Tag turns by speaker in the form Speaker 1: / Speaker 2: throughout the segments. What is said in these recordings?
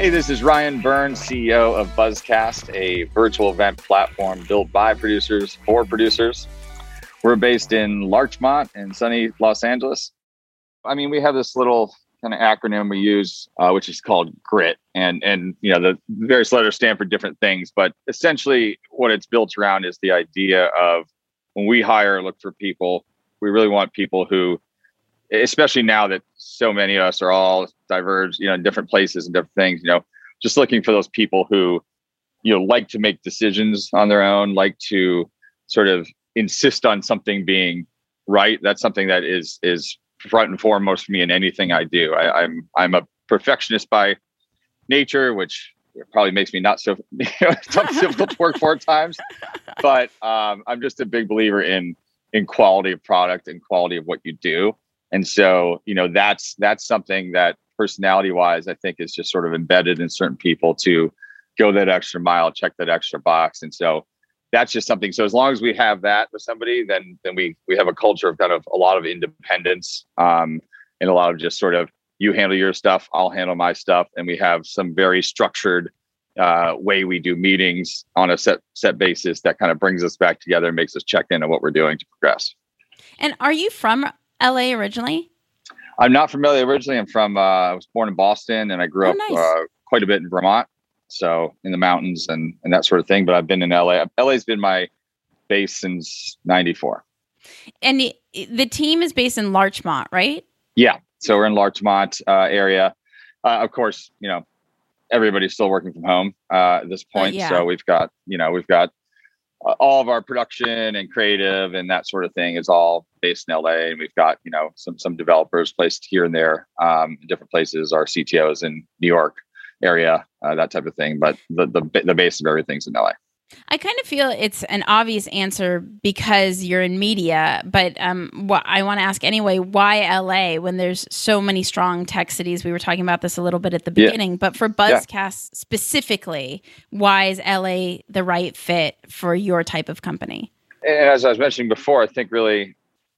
Speaker 1: Hey, this is Ryan Burns, CEO of Buzzcast, a virtual event platform built by producers for producers. We're based in Larchmont in sunny Los Angeles. I mean, we have this little kind of acronym we use, uh, which is called GRIT, and and you know the various letters stand for different things, but essentially what it's built around is the idea of when we hire, look for people, we really want people who especially now that so many of us are all diverged, you know, in different places and different things, you know, just looking for those people who, you know, like to make decisions on their own, like to sort of insist on something being right. That's something that is is front and foremost for me in anything I do. I, I'm I'm a perfectionist by nature, which probably makes me not so you know, difficult to work for at times. But um, I'm just a big believer in in quality of product and quality of what you do. And so, you know, that's that's something that personality wise, I think is just sort of embedded in certain people to go that extra mile, check that extra box. And so that's just something. So as long as we have that with somebody, then then we we have a culture of kind of a lot of independence um, and a lot of just sort of you handle your stuff, I'll handle my stuff, and we have some very structured uh, way we do meetings on a set set basis that kind of brings us back together and makes us check in on what we're doing to progress.
Speaker 2: And are you from LA originally?
Speaker 1: I'm not from LA originally. I'm from, uh, I was born in Boston and I grew
Speaker 2: Oh,
Speaker 1: up
Speaker 2: nice.
Speaker 1: uh, quite a bit in Vermont. So in the mountains and, and that sort of thing. But I've been in LA. LA's been my base since 94.
Speaker 2: And the, the team is based in Larchmont, right?
Speaker 1: Yeah. So we're in Larchmont uh, area. Uh, of course, you know, everybody's still working from home uh, at this point.
Speaker 2: yeah.
Speaker 1: So we've got, you know, we've got uh, all of our production and creative and that sort of thing is all based in LA. And we've got, you know, some some developers placed here and there um, in different places. Our CTOs in New York area, uh, that type of thing. But the the the base of everything's in LA.
Speaker 2: I kind of feel it's an obvious answer because you're in media, but um, what I want to ask anyway: Why LA when there's so many strong tech cities? We were talking about this a little bit at the
Speaker 1: Yeah.
Speaker 2: beginning, but for Buzzcast specifically, why is LA the right fit for your type of company?
Speaker 1: and as I was mentioning before, I think really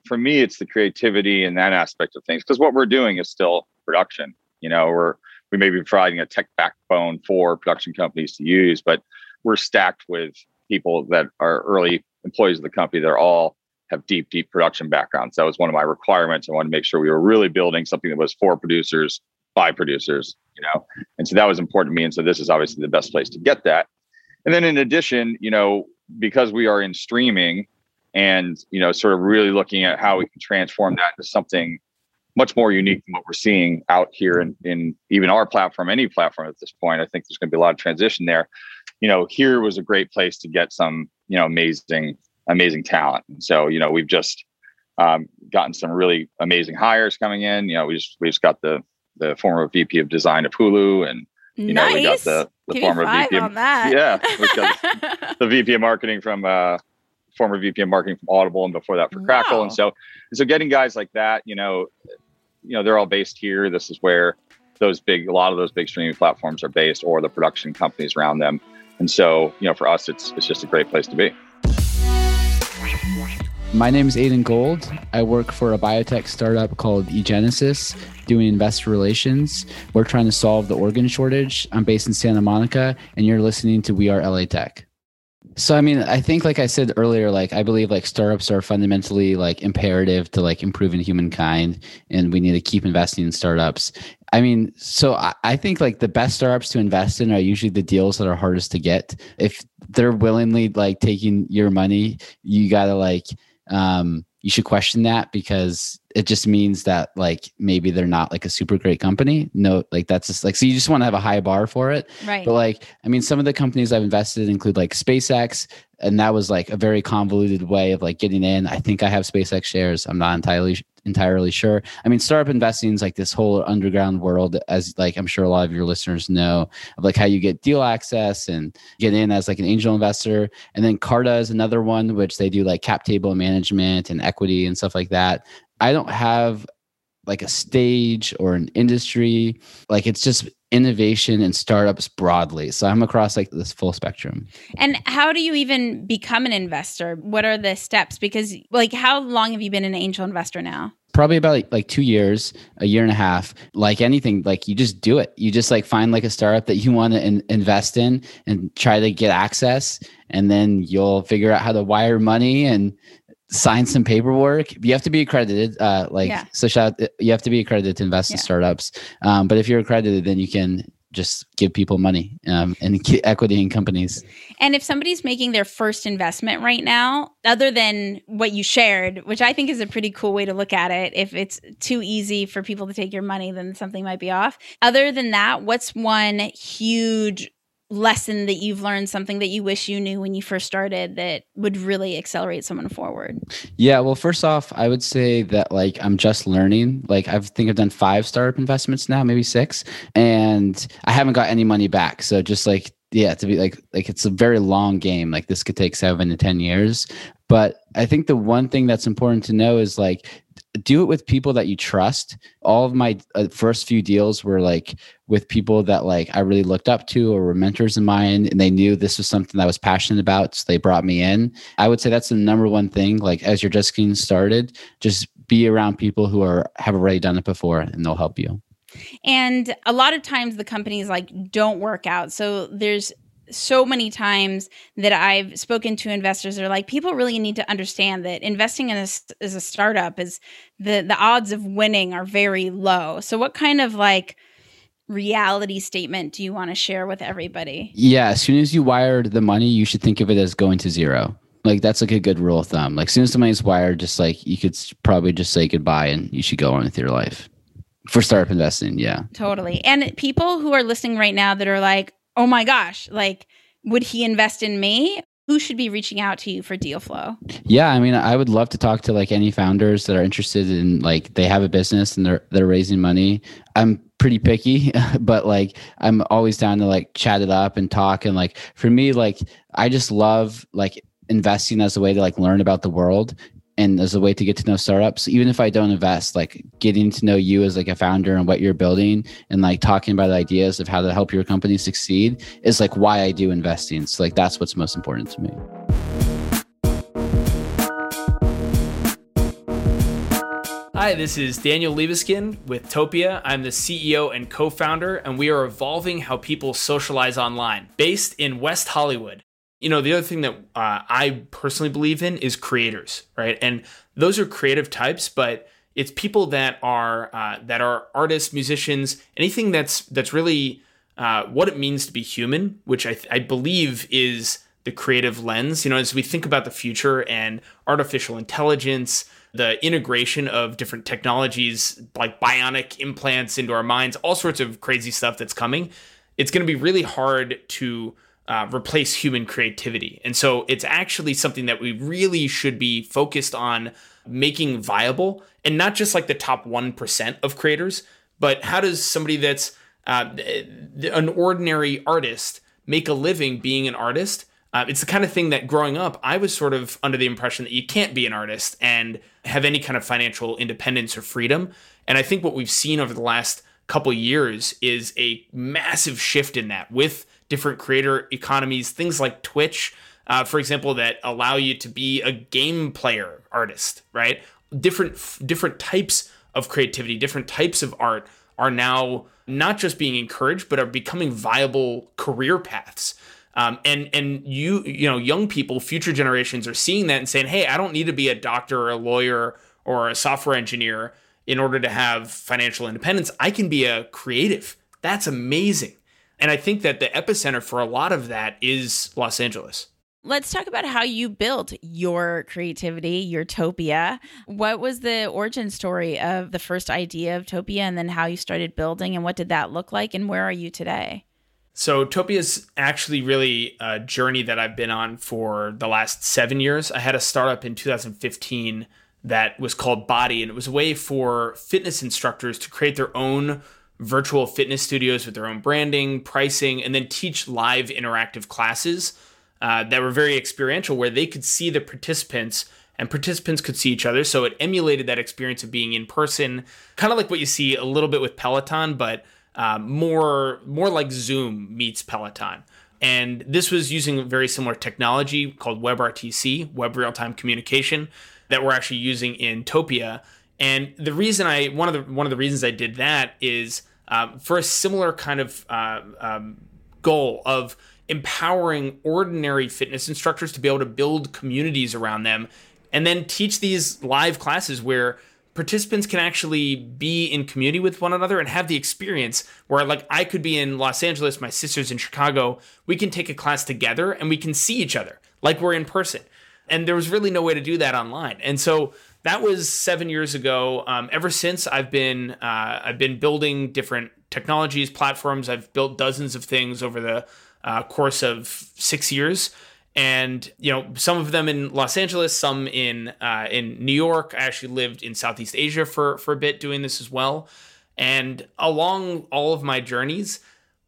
Speaker 1: for me, it's the creativity and that aspect of things because what we're doing is still production. You know, we're we may be providing a tech backbone for production companies to use, but we're stacked with people that are early employees of the company that are all have deep, deep production backgrounds. That was one of my requirements. I wanted to make sure we were really building something that was for producers by producers, you know. And so that was important to me. And so this is obviously the best place to get that. And then in addition, you know, because we are in streaming and you know sort of really looking at how we can transform that into something much more unique than what we're seeing out here in, in even our platform any platform at this point i think there's going to be a lot of transition there you know here was a great place to get some you know amazing amazing talent and so you know we've just um, gotten some really amazing hires coming in you know we just we just got the the former vp of design of hulu and you know we got the the
Speaker 2: Give
Speaker 1: former vp of, yeah we got the VP of marketing from uh, former VP of marketing from Audible, and before that for Crackle.
Speaker 2: Wow.
Speaker 1: And so, so getting guys like that, you know, you know, they're all based here. This is where those big, a lot of those big streaming platforms are based, or the production companies around them. And so, you know, for us, it's it's just a great place to be.
Speaker 3: My name is Aiden Gold. I work for a biotech startup called eGenesis, doing investor relations. We're trying to solve the organ shortage. I'm based in Santa Monica, and you're listening to We Are LA Tech. So, I mean, I think, like I said earlier, like I believe like startups are fundamentally like imperative to like improving humankind, and we need to keep investing in startups. I mean, so I, I think like the best startups to invest in are usually the deals that are hardest to get. If they're willingly like taking your money, you gotta like um you should question that because it just means that like maybe they're not like a super great company. No, like that's just like so you just want to have a high bar for it.
Speaker 2: Right.
Speaker 3: But like, I mean, some of the companies I've invested in include like SpaceX, and that was like a very convoluted way of like getting in. I think I have SpaceX shares. I'm not entirely entirely sure. I mean, startup investing is like this whole underground world, as like I'm sure a lot of your listeners know, of like how you get deal access and get in as like an angel investor. And then Carta is another one, which they do like cap table management and equity and stuff like that. I don't have like a stage or an industry. Like it's just innovation and startups broadly. So I'm across like this full spectrum.
Speaker 2: And how do you even become an investor? What are the steps? Because like how long have you been an angel investor now?
Speaker 3: Probably about like, like two years, a year and a half. Like anything, like you just do it. You just like find like a startup that you want to in- invest in and try to get access, and then you'll figure out how to wire money and sign some paperwork. You have to be accredited. Uh, like
Speaker 2: Yeah.
Speaker 3: so, shout, you have to be accredited to invest
Speaker 2: Yeah.
Speaker 3: in startups. Um, but if you're accredited, then you can just give people money um, and equity in companies.
Speaker 2: And if somebody's making their first investment right now, other than what you shared, which I think is a pretty cool way to look at it, if it's too easy for people to take your money, then something might be off. Other than that, what's one huge lesson that you've learned, something that you wish you knew when you first started that would really accelerate someone forward?
Speaker 3: Yeah, well, first off, I would say that like I'm just learning. Like I think I've done five startup investments now, maybe six, and I haven't got any money back. So just like yeah, to be like like it's a very long game. Like this could take seven to ten years. But I think the one thing that's important to know is like do it with people that you trust. All of my uh, first few deals were like with people that like I really looked up to or were mentors of mine, and they knew this was something I was passionate about, so they brought me in. I would say that's the number one thing. Like as you're just getting started, just be around people who are have already done it before, and they'll help you.
Speaker 2: And a lot of times the companies like don't work out. So there's so many times that I've spoken to investors that are like, people really need to understand that investing in a, as a startup is the the odds of winning are very low. So what kind of like reality statement do you want to share with everybody?
Speaker 3: Yeah, as soon as you wired the money, you should think of it as going to zero. Like that's like a good rule of thumb. Like as soon as the money's wired, just like you could probably just say goodbye and you should go on with your life. For startup investing, yeah.
Speaker 2: Totally. And people who are listening right now that are like, oh my gosh, like, would he invest in me? Who should be reaching out to you for deal flow?
Speaker 3: Yeah, I mean, I would love to talk to like any founders that are interested in like they have a business and they're they're raising money. I'm pretty picky, but like I'm always down to like chat it up and talk and like for me like I just love like investing as a way to like learn about the world and as a way to get to know startups even if i don't invest like getting to know you as like a founder and what you're building and like talking about ideas of how to help your company succeed is like why i do investing so like that's what's most important to me
Speaker 4: Hi, this is Daniel Liebeskind with Topia. I'm the CEO and co founder, and we are evolving how people socialize online, based in West Hollywood. You know, the other thing that uh, I personally believe in is creators, right? And those are creative types, but it's people that are uh, that are artists, musicians, anything that's that's really uh, what it means to be human, which I, I believe is the creative lens. You know, as we think about the future and artificial intelligence, the integration of different technologies like bionic implants into our minds, all sorts of crazy stuff that's coming, it's going to be really hard to uh, replace human creativity. And so it's actually something that we really should be focused on making viable and not just like the top 1% of creators, but how does somebody that's uh, an ordinary artist make a living being an artist? Uh, it's the kind of thing that growing up, I was sort of under the impression that you can't be an artist and have any kind of financial independence or freedom. And I think what we've seen over the last couple years is a massive shift in that with different creator economies, things like Twitch, uh, for example, that allow you to be a game player artist, right? Different different types of creativity, different types of art are now not just being encouraged, but are becoming viable career paths. Um, and and you you know young people, future generations are seeing that and saying, hey, I don't need to be a doctor or a lawyer or a software engineer in order to have financial independence. I can be a creative. That's amazing. And I think that the epicenter for a lot of that is Los Angeles.
Speaker 2: Let's talk about how you built your creativity, your Topia. What was the origin story of the first idea of Topia and then how you started building and what did that look like and where are you today?
Speaker 4: So Topia is actually really a journey that I've been on for the last seven years. I had a startup in 2015 that was called Body, and it was a way for fitness instructors to create their own virtual fitness studios with their own branding, pricing, and then teach live interactive classes uh, that were very experiential, where they could see the participants and participants could see each other. So it emulated that experience of being in person, kind of like what you see a little bit with Peloton, but uh, more more like Zoom meets Peloton. And this was using very similar technology called WebRTC, Web Real Time Communication, that we're actually using in Topia. And the reason I one of the one of the reasons I did that is um, for a similar kind of uh, um, goal of empowering ordinary fitness instructors to be able to build communities around them and then teach these live classes where participants can actually be in community with one another and have the experience where like I could be in Los Angeles, my sister's in Chicago, we can take a class together and we can see each other like we're in person. And there was really no way to do that online. And so that was seven years ago. Um, ever since I've been uh, I've been building different technologies, platforms. I've built dozens of things over the uh, course of six years, and you know some of them in Los Angeles, some in uh, in New York. I actually lived in Southeast Asia for for a bit doing this as well. And along all of my journeys,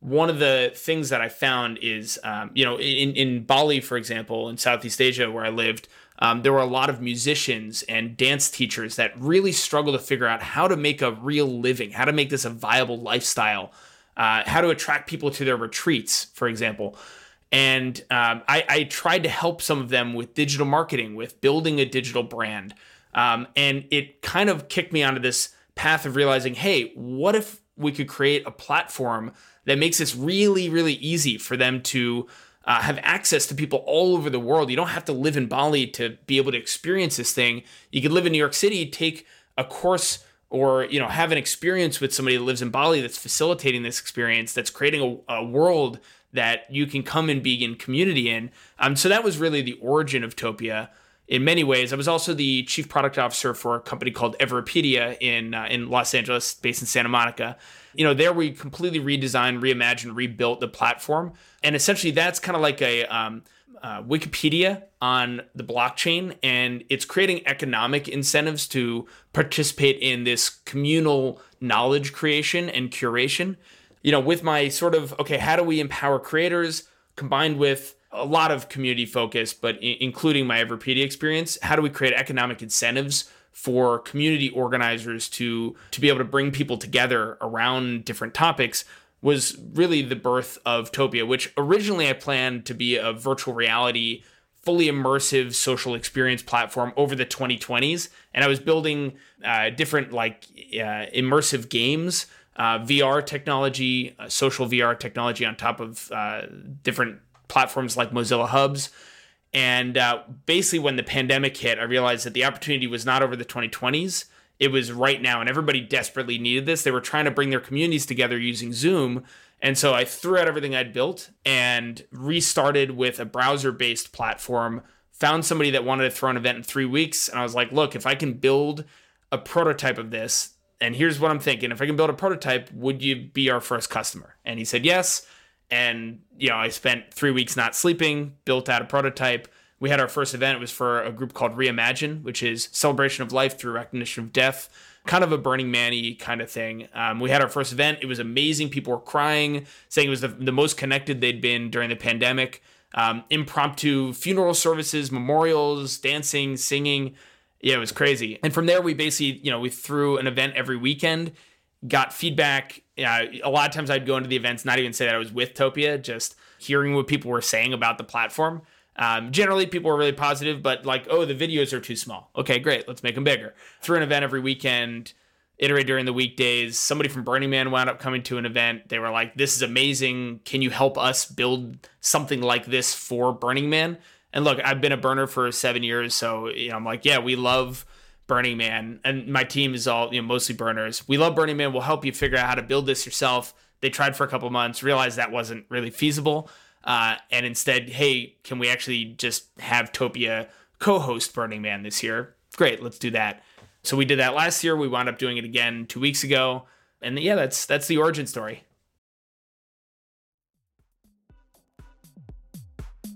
Speaker 4: one of the things that I found is, um, you know, in in Bali, for example, in Southeast Asia where I lived. Um, there were a lot of musicians and dance teachers that really struggle to figure out how to make a real living, how to make this a viable lifestyle uh, how to attract people to their retreats, for example. And um, I, I, tried to help some of them with digital marketing, with building a digital brand. Um, and it kind of kicked me onto this path of realizing hey, what if we could create a platform that makes this really, really easy for them to uh, have access to people all over the world? You don't have to live in Bali to be able to experience this thing. You could live in New York City, take a course or you know have an experience with somebody that lives in Bali that's facilitating this experience that's creating a, a world that you can come and be in community in um, so that was really the origin of Topia in many ways. I was also the chief product officer for a company called Everpedia in uh, in Los Angeles based in Santa Monica. You know there we completely redesigned reimagined rebuilt the platform. And essentially that's kind of like a um, uh, Wikipedia on the blockchain, and it's creating economic incentives to participate in this communal knowledge creation and curation. You know, with my sort of okay, how do we empower creators combined with a lot of community focus, but I- including my Everpedia experience, how do we create economic incentives for community organizers to to be able to bring people together around different topics was really the birth of Topia, which originally I planned to be a virtual reality, fully immersive social experience platform over the 2020s. And I was building uh, different like uh, immersive games, uh, VR technology, uh, social VR technology on top of uh, different platforms like Mozilla Hubs. And uh, basically, when the pandemic hit, I realized that the opportunity was not over the 2020s it was right now and everybody desperately needed this. They were trying to bring their communities together using Zoom. And so I threw out everything I'd built and restarted with a browser based platform. Found somebody that wanted to throw an event in three weeks. And I was like, look, if I can build a prototype of this, and here's what I'm thinking if I can build a prototype, would you be our first customer? And he said yes. And, you know, I spent three weeks not sleeping, built out a prototype we had our first event. It was for a group called Reimagine, which is celebration of life through recognition of death, kind of a Burning Man kind of thing. Um, we had our first event. It was amazing. People were crying, saying it was the, the most connected they'd been during the pandemic. Um, impromptu funeral services, memorials, dancing, singing. Yeah, it was crazy. And from there, we basically, you know, we threw an event every weekend, got feedback. A lot of times I'd go into the events, not even say that I was with Topia, just hearing what people were saying about the platform. Um, generally, people were really positive, but like, oh, the videos are too small. Okay, great, let's make them bigger. Through an event every weekend, iterate during the weekdays. Somebody from Burning Man wound up coming to an event. They were like, this is amazing. Can you help us build something like this for Burning Man? And look, I've been a burner for seven years, so you know, I'm like, yeah, we love Burning Man, and my team is all you know, mostly burners. We love Burning Man. We'll help you figure out how to build this yourself. They tried for a couple months, realized that wasn't really feasible. Uh, and instead, hey, can we actually just have Topia co host Burning Man this year? Great, let's do that. So we did that last year. We wound up doing it again two weeks ago. And yeah, that's that's the origin story.